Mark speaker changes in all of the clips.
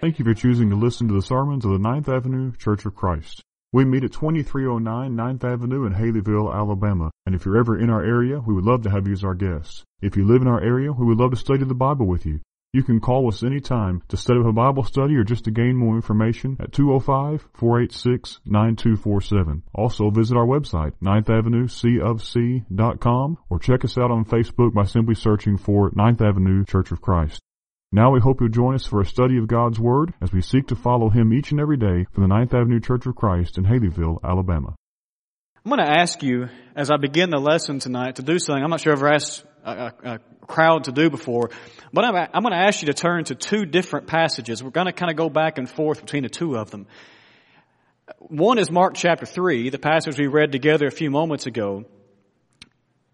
Speaker 1: Thank you for choosing to listen to the sermons of the Ninth Avenue Church of Christ. We meet at 2309 9th Avenue in Haleyville, Alabama. And if you're ever in our area, we would love to have you as our guest. If you live in our area, we would love to study the Bible with you. You can call us anytime to set up a Bible study or just to gain more information at 205-486-9247. Also visit our website, 9th com, or check us out on Facebook by simply searching for 9th Avenue Church of Christ. Now we hope you'll join us for a study of God's Word as we seek to follow Him each and every day from the Ninth Avenue Church of Christ in Haleyville, Alabama.
Speaker 2: I'm going to ask you, as I begin the lesson tonight, to do something I'm not sure I've ever asked a, a, crowd to do before, but I'm, I'm going to ask you to turn to two different passages. We're going to kind of go back and forth between the two of them. One is Mark chapter 3, the passage we read together a few moments ago.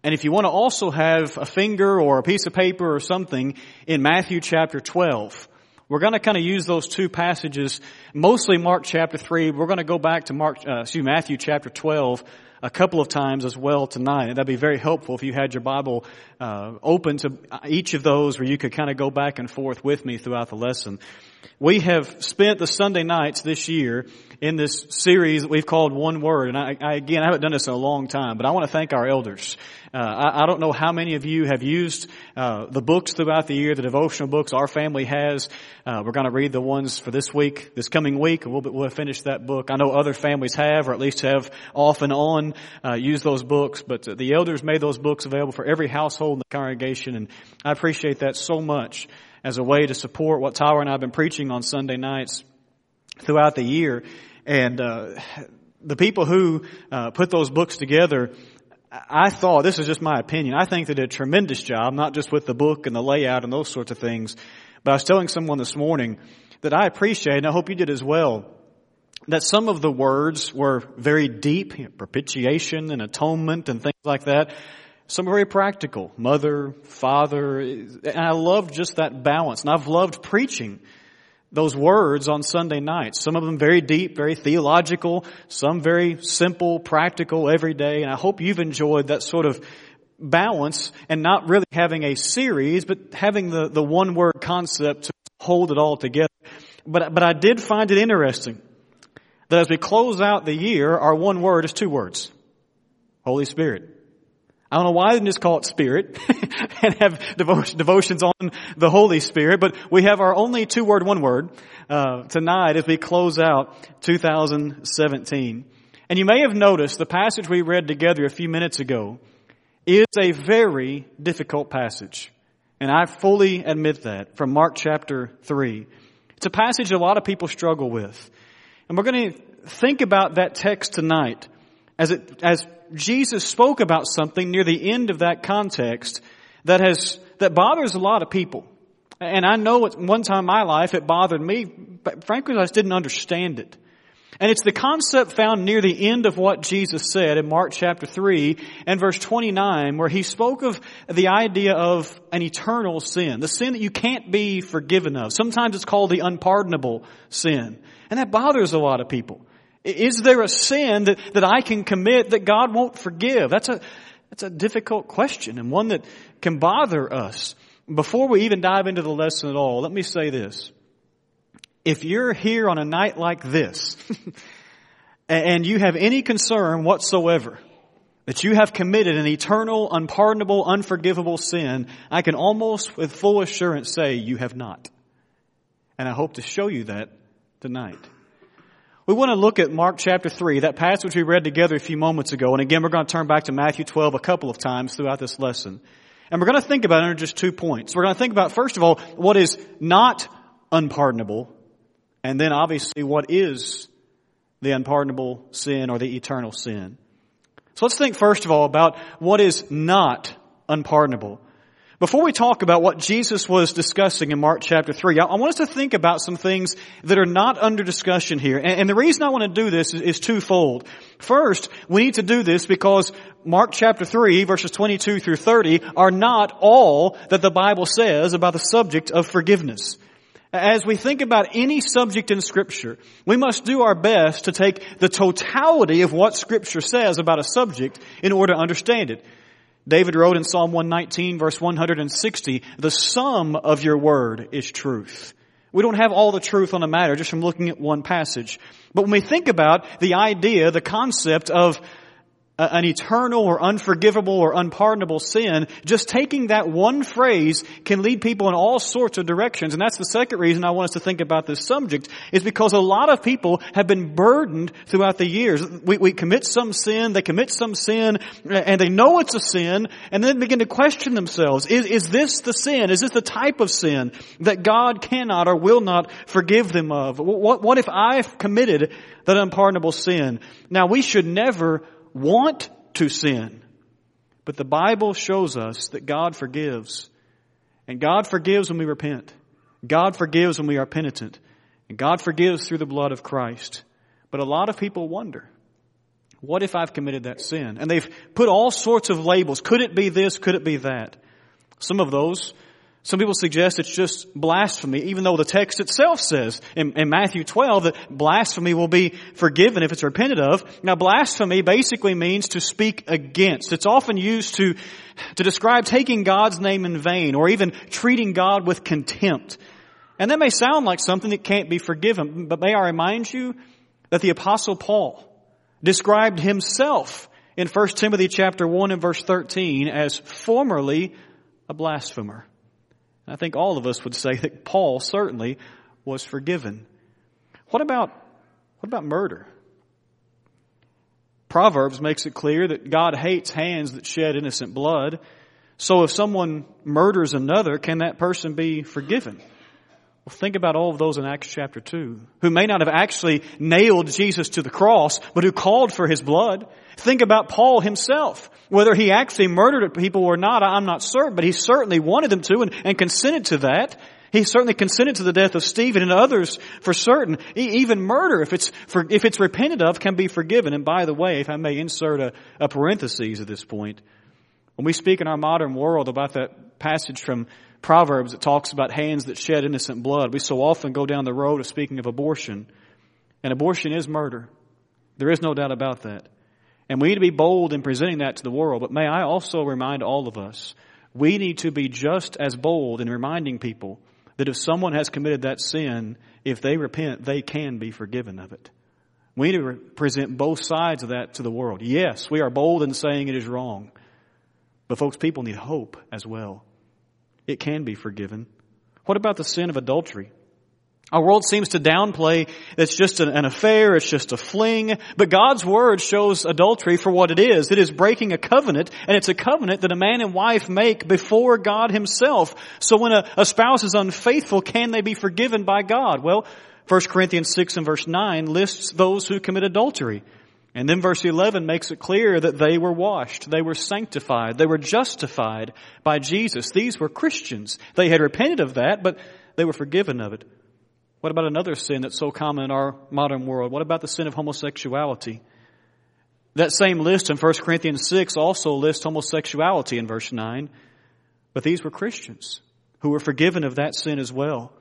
Speaker 2: And if you want to also have a finger or a piece of paper or something in Matthew chapter 12, we're going to kind of use those two passages, mostly Mark chapter 3. We're going to go back to Mark, uh, excuse Matthew chapter 12 a couple of times as well tonight. And that'd be very helpful if you had your Bible uh, open to each of those where you could kind of go back and forth with me throughout the lesson. We have spent the Sunday nights this year in this series that we've called One Word. And I, I, again, I haven't done this in a long time, but I want to thank our elders. Uh, I, I, don't know how many of you have used uh, the books throughout the year, the devotional books our family has. Uh, we're going to read the ones for this week, this coming week. And we'll, we'll finish that book. I know other families have, or at least have off and on uh, used those books, but the elders made those books available for every household in the congregation, and I appreciate that so much as a way to support what Tyler and I have been preaching on Sunday nights throughout the year. And uh, the people who uh, put those books together, I thought, this is just my opinion, I think they did a tremendous job, not just with the book and the layout and those sorts of things, but I was telling someone this morning that I appreciate, and I hope you did as well, that some of the words were very deep, you know, propitiation and atonement and things like that. Some very practical, mother, father, and I loved just that balance. And I've loved preaching those words on Sunday nights. Some of them very deep, very theological, some very simple, practical, everyday. And I hope you've enjoyed that sort of balance and not really having a series, but having the, the one word concept to hold it all together. But, but I did find it interesting that as we close out the year, our one word is two words. Holy Spirit. I don't know why they didn't just call it Spirit and have devotions on the Holy Spirit, but we have our only two word, one word uh, tonight as we close out 2017. And you may have noticed the passage we read together a few minutes ago is a very difficult passage. And I fully admit that from Mark chapter 3. It's a passage a lot of people struggle with. And we're going to think about that text tonight as it, as Jesus spoke about something near the end of that context that has, that bothers a lot of people. And I know at one time in my life it bothered me, but frankly I just didn't understand it. And it's the concept found near the end of what Jesus said in Mark chapter 3 and verse 29 where he spoke of the idea of an eternal sin, the sin that you can't be forgiven of. Sometimes it's called the unpardonable sin. And that bothers a lot of people. Is there a sin that, that I can commit that God won't forgive? That's a, that's a difficult question and one that can bother us. Before we even dive into the lesson at all, let me say this. If you're here on a night like this, and you have any concern whatsoever that you have committed an eternal, unpardonable, unforgivable sin, I can almost with full assurance say you have not. And I hope to show you that tonight. We want to look at Mark chapter 3, that passage we read together a few moments ago. And again, we're going to turn back to Matthew 12 a couple of times throughout this lesson. And we're going to think about it under just two points. We're going to think about, first of all, what is not unpardonable. And then obviously what is the unpardonable sin or the eternal sin. So let's think first of all about what is not unpardonable. Before we talk about what Jesus was discussing in Mark chapter 3, I want us to think about some things that are not under discussion here. And, the reason I want to do this is, twofold. First, we need to do this because Mark chapter 3 verses 22 through 30 are not all that the Bible says about the subject of forgiveness. As we think about any subject in scripture, we must do our best to take the totality of what scripture says about a subject in order to understand it. David wrote in Psalm 119 verse 160, the sum of your word is truth. We don't have all the truth on the matter just from looking at one passage. But when we think about the idea, the concept of an eternal or unforgivable or unpardonable sin, just taking that one phrase can lead people in all sorts of directions. And that's the second reason I want us to think about this subject is because a lot of people have been burdened throughout the years. We, we commit some sin, they commit some sin, and they know it's a sin, and then begin to question themselves. Is, is this the sin? Is this the type of sin that God cannot or will not forgive them of? What, what if I've committed that unpardonable sin? Now we should never want to sin. But the Bible shows us that God forgives. And God forgives when we repent. God forgives when we are penitent. And God forgives through the blood of Christ. But a lot of people wonder, what if I've committed that sin? And they've put all sorts of labels. Could it be this? Could it be that? Some of those some people suggest it's just blasphemy, even though the text itself says in, in, Matthew 12 that blasphemy will be forgiven if it's repented of. Now blasphemy basically means to speak against. It's often used to, to describe taking God's name in vain or even treating God with contempt. And that may sound like something that can't be forgiven, but may I remind you that the apostle Paul described himself in 1 Timothy chapter 1 and verse 13 as formerly a blasphemer. I think all of us would say that Paul certainly was forgiven. What about, what about murder? Proverbs makes it clear that God hates hands that shed innocent blood. So if someone murders another, can that person be forgiven? Well, think about all of those in Acts chapter 2, who may not have actually nailed Jesus to the cross, but who called for his blood. Think about Paul himself. Whether he actually murdered people or not, I'm not certain, but he certainly wanted them to and, and consented to that. He certainly consented to the death of Stephen and others for certain. Even murder, if it's, for, if it's repented of, can be forgiven. And by the way, if I may insert a, a parenthesis at this point, when we speak in our modern world about that passage from Proverbs that talks about hands that shed innocent blood. We so often go down the road of speaking of abortion. And abortion is murder. There is no doubt about that. And we need to be bold in presenting that to the world. But may I also remind all of us, we need to be just as bold in reminding people that if someone has committed that sin, if they repent, they can be forgiven of it. We need to present both sides of that to the world. Yes, we are bold in saying it is wrong. But folks, people need hope as well it can be forgiven. What about the sin of adultery? Our world seems to downplay it's just an, affair, it's just a fling, but God's Word shows adultery for what it is. It is breaking a covenant, and it's a covenant that a man and wife make before God Himself. So when a, a spouse is unfaithful, can they be forgiven by God? Well, 1 Corinthians 6 and verse 9 lists those who commit adultery. And then verse 11 makes it clear that they were washed, they were sanctified, they were justified by Jesus. These were Christians. They had repented of that, but they were forgiven of it. What about another sin that's so common in our modern world? What about the sin of homosexuality? That same list in 1 Corinthians 6 also lists homosexuality in verse 9. But these were Christians who were forgiven of that sin as well.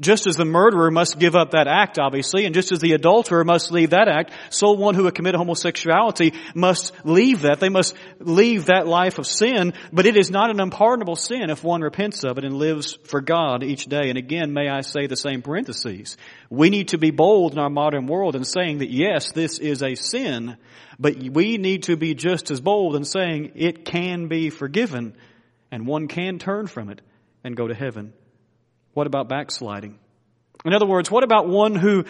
Speaker 2: Just as the murderer must give up that act, obviously, and just as the adulterer must leave that act, so one who would commit homosexuality must leave that. They must leave that life of sin, but it is not an unpardonable sin if one repents of it and lives for God each day. And again, may I say the same parentheses. We need to be bold in our modern world in saying that yes, this is a sin, but we need to be just as bold in saying it can be forgiven and one can turn from it and go to heaven. What about backsliding? In other words, what about one who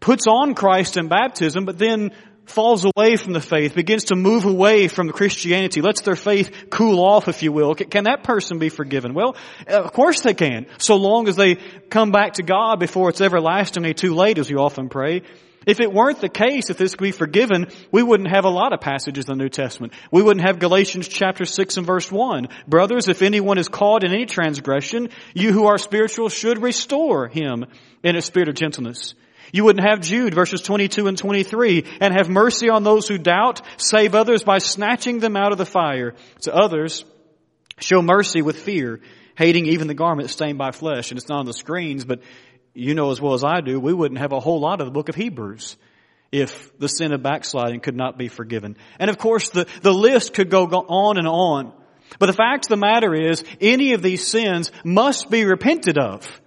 Speaker 2: puts on Christ in baptism, but then falls away from the faith, begins to move away from Christianity, lets their faith cool off, if you will. Can that person be forgiven? Well, uh, of course they can, so long as they come back to God before it's everlastingly too late, as you often pray. If it weren't the case, if this could be forgiven, we wouldn't have a lot of passages in the New Testament. We wouldn't have Galatians chapter 6 and verse 1. Brothers, if anyone is caught in any transgression, you who are spiritual should restore him in a spirit of gentleness. You wouldn't have Jude verses 22 and 23 and have mercy on those who doubt, save others by snatching them out of the fire. To others, show mercy with fear hating even the garment stained by flesh. And it's not on the screens, but you know as well as I do, we wouldn't have a whole lot of the book of Hebrews if the sin of backsliding could not be forgiven. And of course, the, the list could go on and on. But the fact of the matter is, any of these sins must be repented of.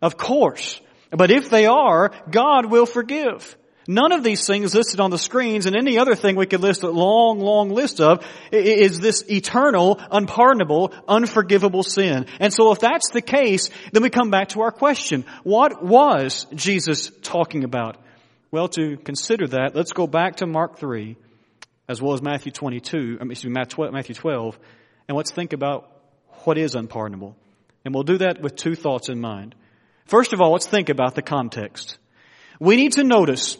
Speaker 2: Of course. But if they are, God will forgive. None of these things listed on the screens and any other thing we could list a long, long list of is this eternal, unpardonable, unforgivable sin. And so if that's the case, then we come back to our question. What was Jesus talking about? Well, to consider that, let's go back to Mark 3, as well as Matthew 22, I mean, excuse me, Matthew 12, and let's think about what is unpardonable. And we'll do that with two thoughts in mind. First of all, let's think about the context. We need to notice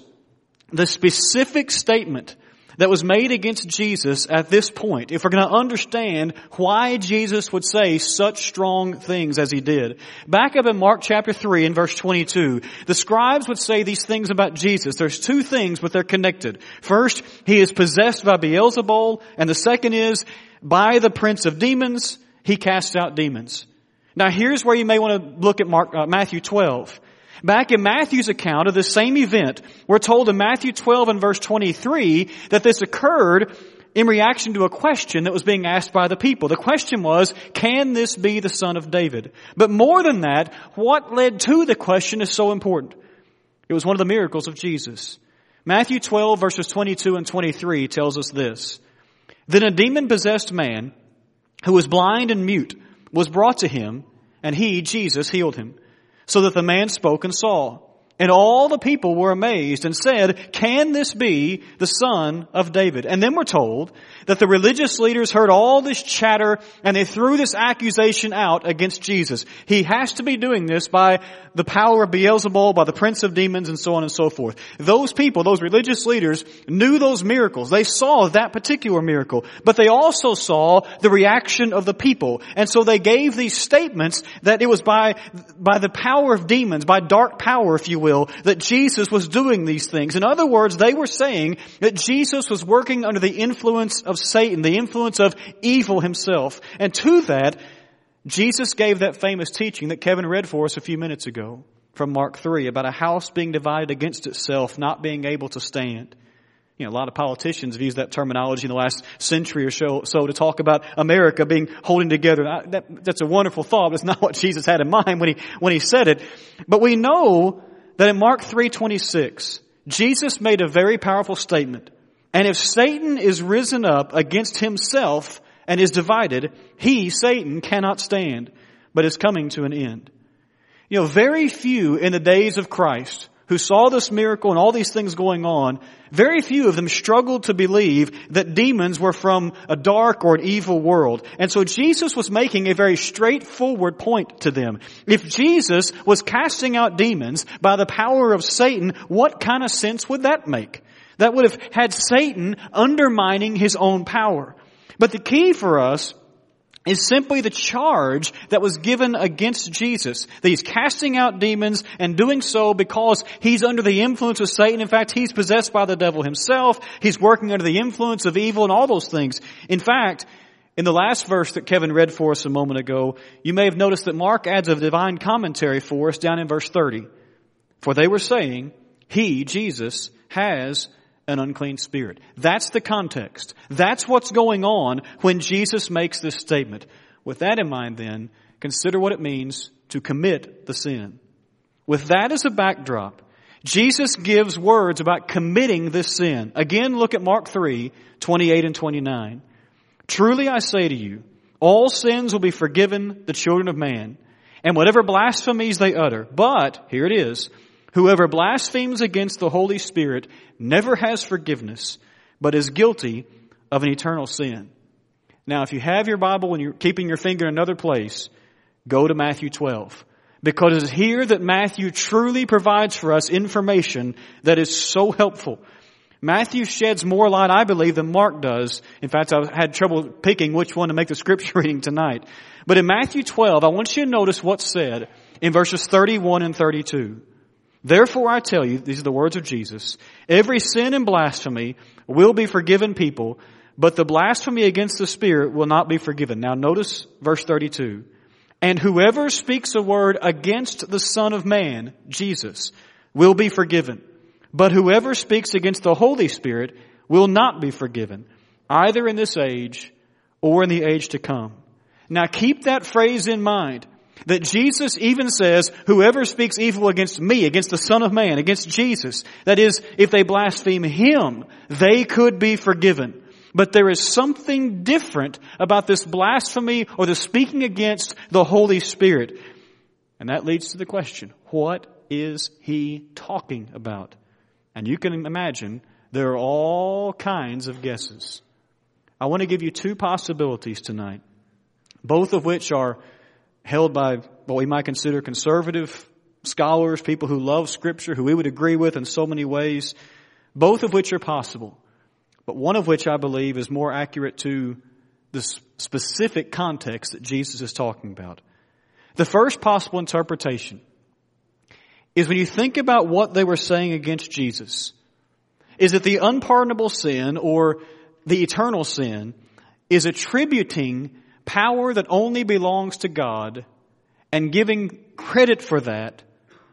Speaker 2: the specific statement that was made against Jesus at this point, if we're going to understand why Jesus would say such strong things as he did. Back up in Mark chapter 3 and verse 22, the scribes would say these things about Jesus. There's two things, but they're connected. First, he is possessed by Beelzebul, and the second is, by the prince of demons, he casts out demons. Now here's where you may want to look at Mark, uh, Matthew 12. Back in Matthew's account of the same event, we're told in Matthew 12 and verse 23 that this occurred in reaction to a question that was being asked by the people. The question was, can this be the son of David? But more than that, what led to the question is so important. It was one of the miracles of Jesus. Matthew 12 verses 22 and 23 tells us this. Then a demon possessed man who was blind and mute was brought to him and he, Jesus, healed him so that the man spoke and saw. And all the people were amazed and said, can this be the son of David? And then we're told that the religious leaders heard all this chatter and they threw this accusation out against Jesus. He has to be doing this by the power of Beelzebul, by the prince of demons and so on and so forth. Those people, those religious leaders knew those miracles. They saw that particular miracle, but they also saw the reaction of the people. And so they gave these statements that it was by, by the power of demons, by dark power, if you will, that Jesus was doing these things. In other words, they were saying that Jesus was working under the influence of Satan, the influence of evil himself. And to that, Jesus gave that famous teaching that Kevin read for us a few minutes ago from Mark 3 about a house being divided against itself, not being able to stand. You know, a lot of politicians have used that terminology in the last century or so, so to talk about America being holding together. That, that's a wonderful thought, but it's not what Jesus had in mind when he, when he said it. But we know that in Mark 3.26, Jesus made a very powerful statement. And if Satan is risen up against himself and is divided, he, Satan, cannot stand, but is coming to an end. You know, very few in the days of Christ who saw this miracle and all these things going on, very few of them struggled to believe that demons were from a dark or an evil world. And so Jesus was making a very straightforward point to them. If Jesus was casting out demons by the power of Satan, what kind of sense would that make? That would have had Satan undermining his own power. But the key for us is simply the charge that was given against Jesus. That he's casting out demons and doing so because he's under the influence of Satan. In fact, he's possessed by the devil himself. He's working under the influence of evil and all those things. In fact, in the last verse that Kevin read for us a moment ago, you may have noticed that Mark adds a divine commentary for us down in verse 30. For they were saying, He, Jesus, has an unclean spirit. That's the context. That's what's going on when Jesus makes this statement. With that in mind then, consider what it means to commit the sin. With that as a backdrop, Jesus gives words about committing this sin. Again, look at Mark 3, 28 and 29. Truly I say to you, all sins will be forgiven the children of man, and whatever blasphemies they utter. But, here it is, Whoever blasphemes against the Holy Spirit never has forgiveness, but is guilty of an eternal sin. Now, if you have your Bible and you're keeping your finger in another place, go to Matthew 12. Because it's here that Matthew truly provides for us information that is so helpful. Matthew sheds more light, I believe, than Mark does. In fact, I had trouble picking which one to make the scripture reading tonight. But in Matthew 12, I want you to notice what's said in verses 31 and 32. Therefore I tell you, these are the words of Jesus, every sin and blasphemy will be forgiven people, but the blasphemy against the Spirit will not be forgiven. Now notice verse 32. And whoever speaks a word against the Son of Man, Jesus, will be forgiven. But whoever speaks against the Holy Spirit will not be forgiven, either in this age or in the age to come. Now keep that phrase in mind that Jesus even says, whoever speaks evil against me, against the Son of Man, against Jesus, that is, if they blaspheme Him, they could be forgiven. But there is something different about this blasphemy or the speaking against the Holy Spirit. And that leads to the question, what is he talking about? And you can imagine there are all kinds of guesses. I want to give you two possibilities tonight, both of which are held by what we might consider conservative scholars, people who love scripture, who we would agree with in so many ways, both of which are possible but one of which I believe is more accurate to the specific context that Jesus is talking about. The first possible interpretation is when you think about what they were saying against Jesus, is that the unpardonable sin or the eternal sin is attributing power that only belongs to God and giving credit for that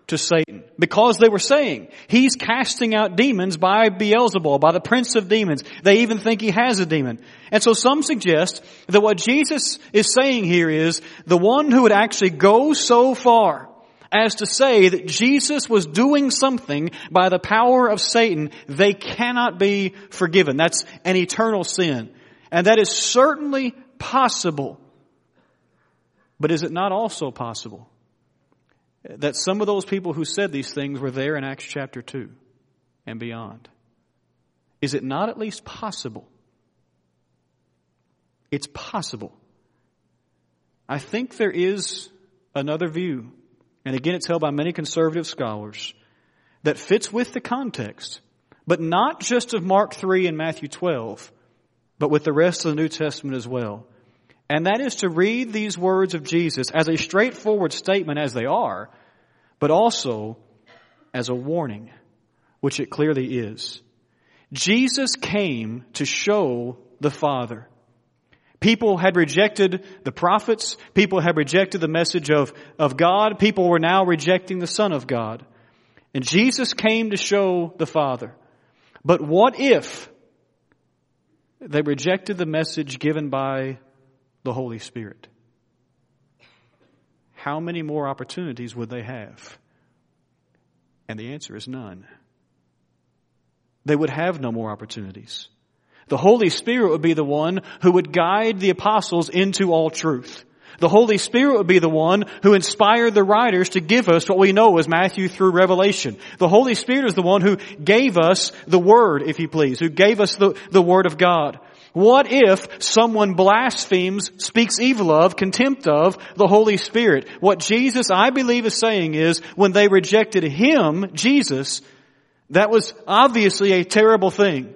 Speaker 2: to Satan because they were saying he's casting out demons by Beelzebul, by the prince of demons. They even think he has a demon. And so some suggest that what Jesus is saying here is the one who would actually go so far as to say that Jesus was doing something by the power of Satan, they cannot be forgiven. That's an eternal sin. And that is certainly possible. But is it not also possible that some of those people who said these things were there in Acts chapter 2 and beyond. Is it not at least possible? It's possible. I think there is another view, and again it's held by many conservative scholars, that fits with the context, but not just of Mark 3 and Matthew 12, but with the rest of the New Testament as well. And that is to read these words of Jesus as a straightforward statement as they are, but also as a warning, which it clearly is. Jesus came to show the Father. People had rejected the prophets. People had rejected the message of, of God. People were now rejecting the Son of God. And Jesus came to show the Father. But what if they rejected the message given by the Holy Spirit, how many more opportunities would they have? And the answer is none. They would have no more opportunities. The Holy Spirit would be the one who would guide the apostles into all truth. The Holy Spirit would be the one who inspired the writers to give us what we know as Matthew through Revelation. The Holy Spirit is the one who gave us the Word, if you please, who gave us the, the Word of God. What if someone blasphemes, speaks evil of, contempt of the Holy Spirit? What Jesus, I believe, is saying is when they rejected Him, Jesus, that was obviously a terrible thing.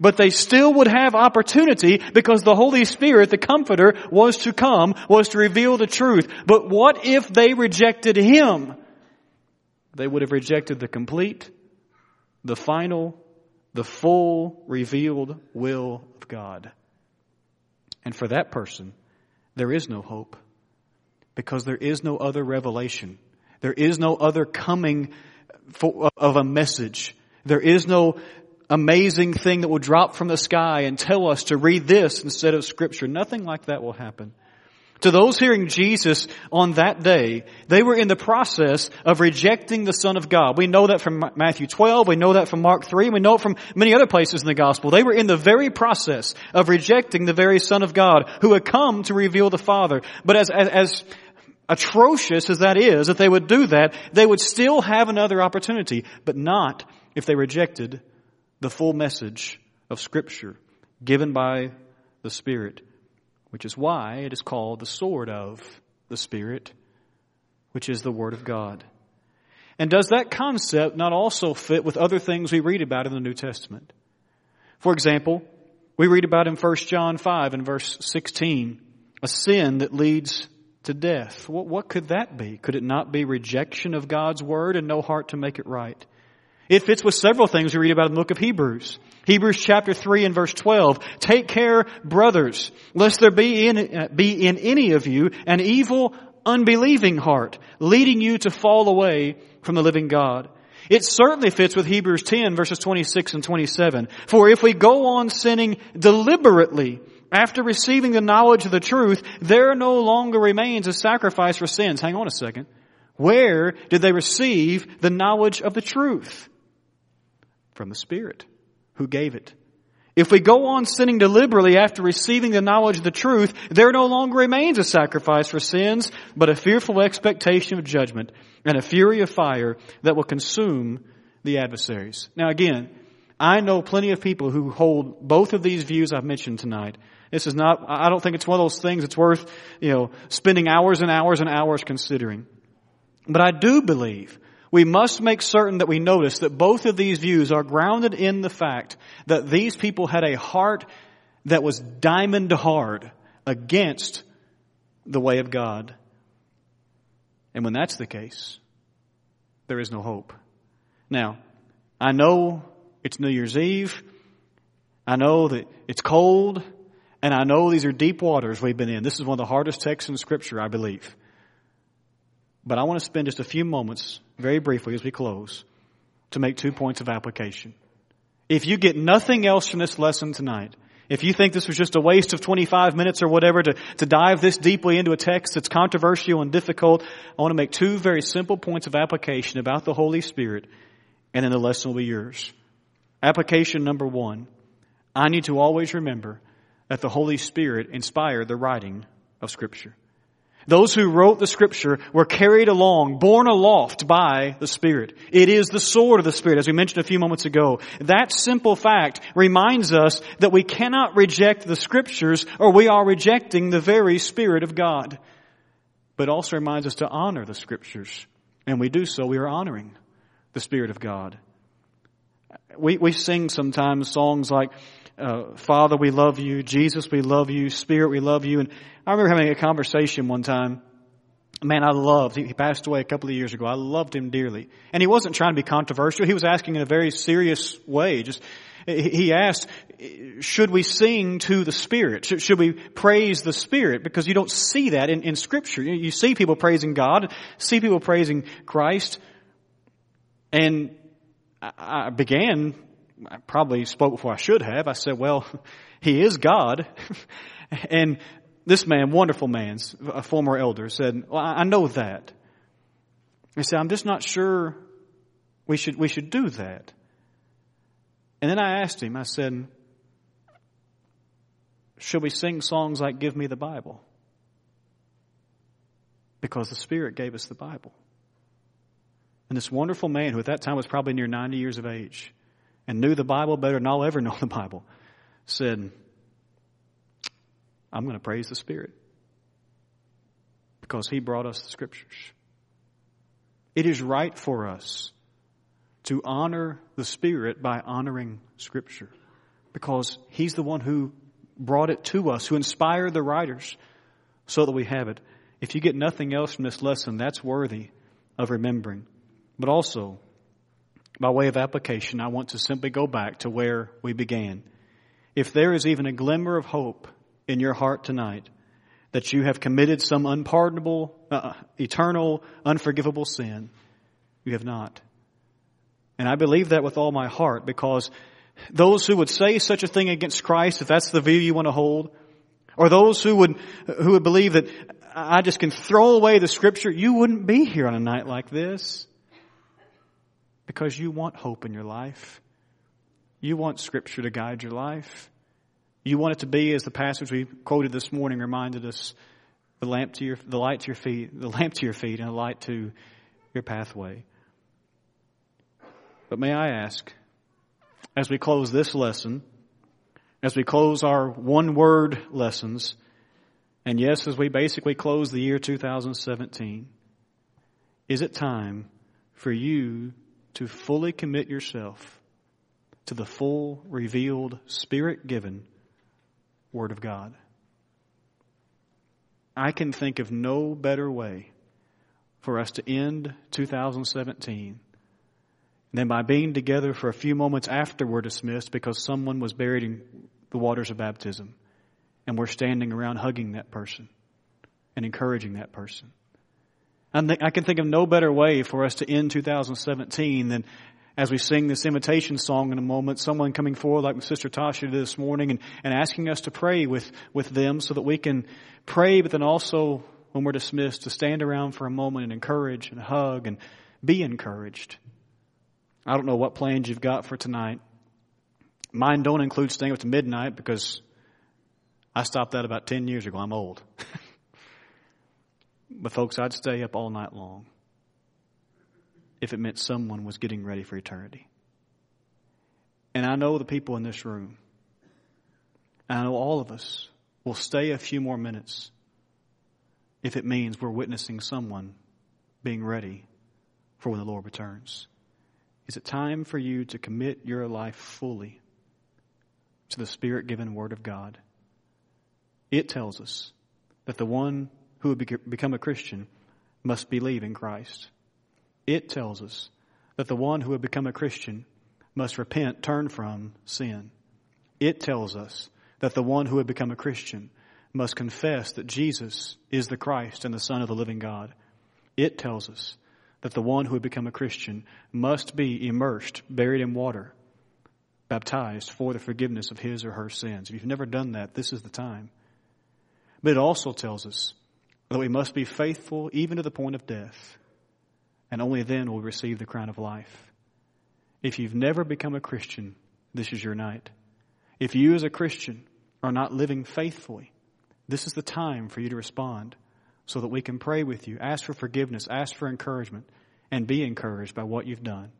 Speaker 2: But they still would have opportunity because the Holy Spirit, the Comforter, was to come, was to reveal the truth. But what if they rejected Him? They would have rejected the complete, the final, the full revealed will of God. And for that person, there is no hope because there is no other revelation. There is no other coming for, of a message. There is no amazing thing that will drop from the sky and tell us to read this instead of scripture. Nothing like that will happen. To those hearing Jesus on that day, they were in the process of rejecting the Son of God. We know that from Matthew 12, we know that from Mark 3, we know it from many other places in the Gospel. They were in the very process of rejecting the very Son of God who had come to reveal the Father. But as, as, as atrocious as that is, if they would do that, they would still have another opportunity, but not if they rejected the full message of Scripture given by the Spirit which is why it is called the sword of the Spirit, which is the Word of God. And does that concept not also fit with other things we read about in the New Testament? For example, we read about in 1 John 5 and verse 16, a sin that leads to death. What, what could that be? Could it not be rejection of God's Word and no heart to make it right? It fits with several things we read about in the book of Hebrews. Hebrews chapter 3 and verse 12. Take care, brothers, lest there be in, uh, be in any of you an evil unbelieving heart, leading you to fall away from the living God. It certainly fits with Hebrews 10 verses 26 and 27. For if we go on sinning deliberately after receiving the knowledge of the truth, there no longer remains a sacrifice for sins. Hang on a second. Where did they receive the knowledge of the truth? From the Spirit who gave it. If we go on sinning deliberately after receiving the knowledge of the truth, there no longer remains a sacrifice for sins, but a fearful expectation of judgment and a fury of fire that will consume the adversaries. Now again, I know plenty of people who hold both of these views I've mentioned tonight. This is not, I don't think it's one of those things that's worth, you know, spending hours and hours and hours considering. But I do believe we must make certain that we notice that both of these views are grounded in the fact that these people had a heart that was diamond hard against the way of God. And when that's the case, there is no hope. Now, I know it's New Year's Eve. I know that it's cold. And I know these are deep waters we've been in. This is one of the hardest texts in Scripture, I believe. But I want to spend just a few moments, very briefly as we close, to make two points of application. If you get nothing else from this lesson tonight, if you think this was just a waste of 25 minutes or whatever to, to dive this deeply into a text that's controversial and difficult, I want to make two very simple points of application about the Holy Spirit, and then the lesson will be yours. Application number one. I need to always remember that the Holy Spirit inspired the writing of Scripture. Those who wrote the scripture were carried along, borne aloft by the Spirit. It is the sword of the Spirit, as we mentioned a few moments ago. That simple fact reminds us that we cannot reject the scriptures or we are rejecting the very Spirit of God. But also reminds us to honor the scriptures. And we do so, we are honoring the Spirit of God. We, we sing sometimes songs like, uh, Father, we love you. Jesus, we love you. Spirit, we love you. And I remember having a conversation one time. A man, I loved, he passed away a couple of years ago. I loved him dearly. And he wasn't trying to be controversial. He was asking in a very serious way. Just, he asked, should we sing to the Spirit? Should we praise the Spirit? Because you don't see that in, in Scripture. You see people praising God, see people praising Christ. And I began I probably spoke before I should have. I said, well, he is God. and this man, wonderful man, a former elder, said, well, I know that. He said, I'm just not sure we should, we should do that. And then I asked him, I said, should we sing songs like Give Me the Bible? Because the Spirit gave us the Bible. And this wonderful man, who at that time was probably near 90 years of age, and knew the Bible better than I'll ever know the Bible, said, I'm going to praise the Spirit because He brought us the Scriptures. It is right for us to honor the Spirit by honoring Scripture because He's the one who brought it to us, who inspired the writers so that we have it. If you get nothing else from this lesson, that's worthy of remembering. But also, by way of application, I want to simply go back to where we began. If there is even a glimmer of hope in your heart tonight that you have committed some unpardonable, uh, eternal, unforgivable sin, you have not. And I believe that with all my heart because those who would say such a thing against Christ, if that's the view you want to hold, or those who would, who would believe that I just can throw away the scripture, you wouldn't be here on a night like this because you want hope in your life. You want Scripture to guide your life. You want it to be, as the passage we quoted this morning reminded us, the lamp to your, the light to your feet, the lamp to your feet, and a light to your pathway. But may I ask, as we close this lesson, as we close our one word lessons, and yes, as we basically close the year 2017, is it time for you to fully commit yourself to the full, revealed, Spirit given Word of God. I can think of no better way for us to end 2017 than by being together for a few moments after we're dismissed because someone was buried in the waters of baptism and we're standing around hugging that person and encouraging that person I can think of no better way for us to end 2017 than as we sing this invitation song in a moment, someone coming forward like Sister Tasha did this morning and, and asking us to pray with, with them so that we can pray, but then also when we're dismissed to stand around for a moment and encourage and hug and be encouraged. I don't know what plans you've got for tonight. Mine don't include staying up to midnight because I stopped that about 10 years ago. I'm old. but folks, I'd stay up all night long if it meant someone was getting ready for eternity. And I know the people in this room, and I know all of us will stay a few more minutes if it means we're witnessing someone being ready for when the Lord returns. Is it time for you to commit your life fully to the Spirit given Word of God? It tells us that the one who would become a Christian must believe in Christ. It tells us that the one who would become a Christian must repent, turn from sin. It tells us that the one who would become a Christian must confess that Jesus is the Christ and the Son of the living God. It tells us that the one who would become a Christian must be immersed, buried in water, baptized for the forgiveness of his or her sins. If you've never done that, this is the time. But it also tells us that we must be faithful even to the point of death and only then will we receive the crown of life. If you've never become a Christian, this is your night. If you as a Christian are not living faithfully, this is the time for you to respond so that we can pray with you, ask for forgiveness, ask for encouragement, and be encouraged by what you've done.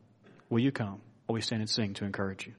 Speaker 2: Will you come? Will we stand and sing to encourage you?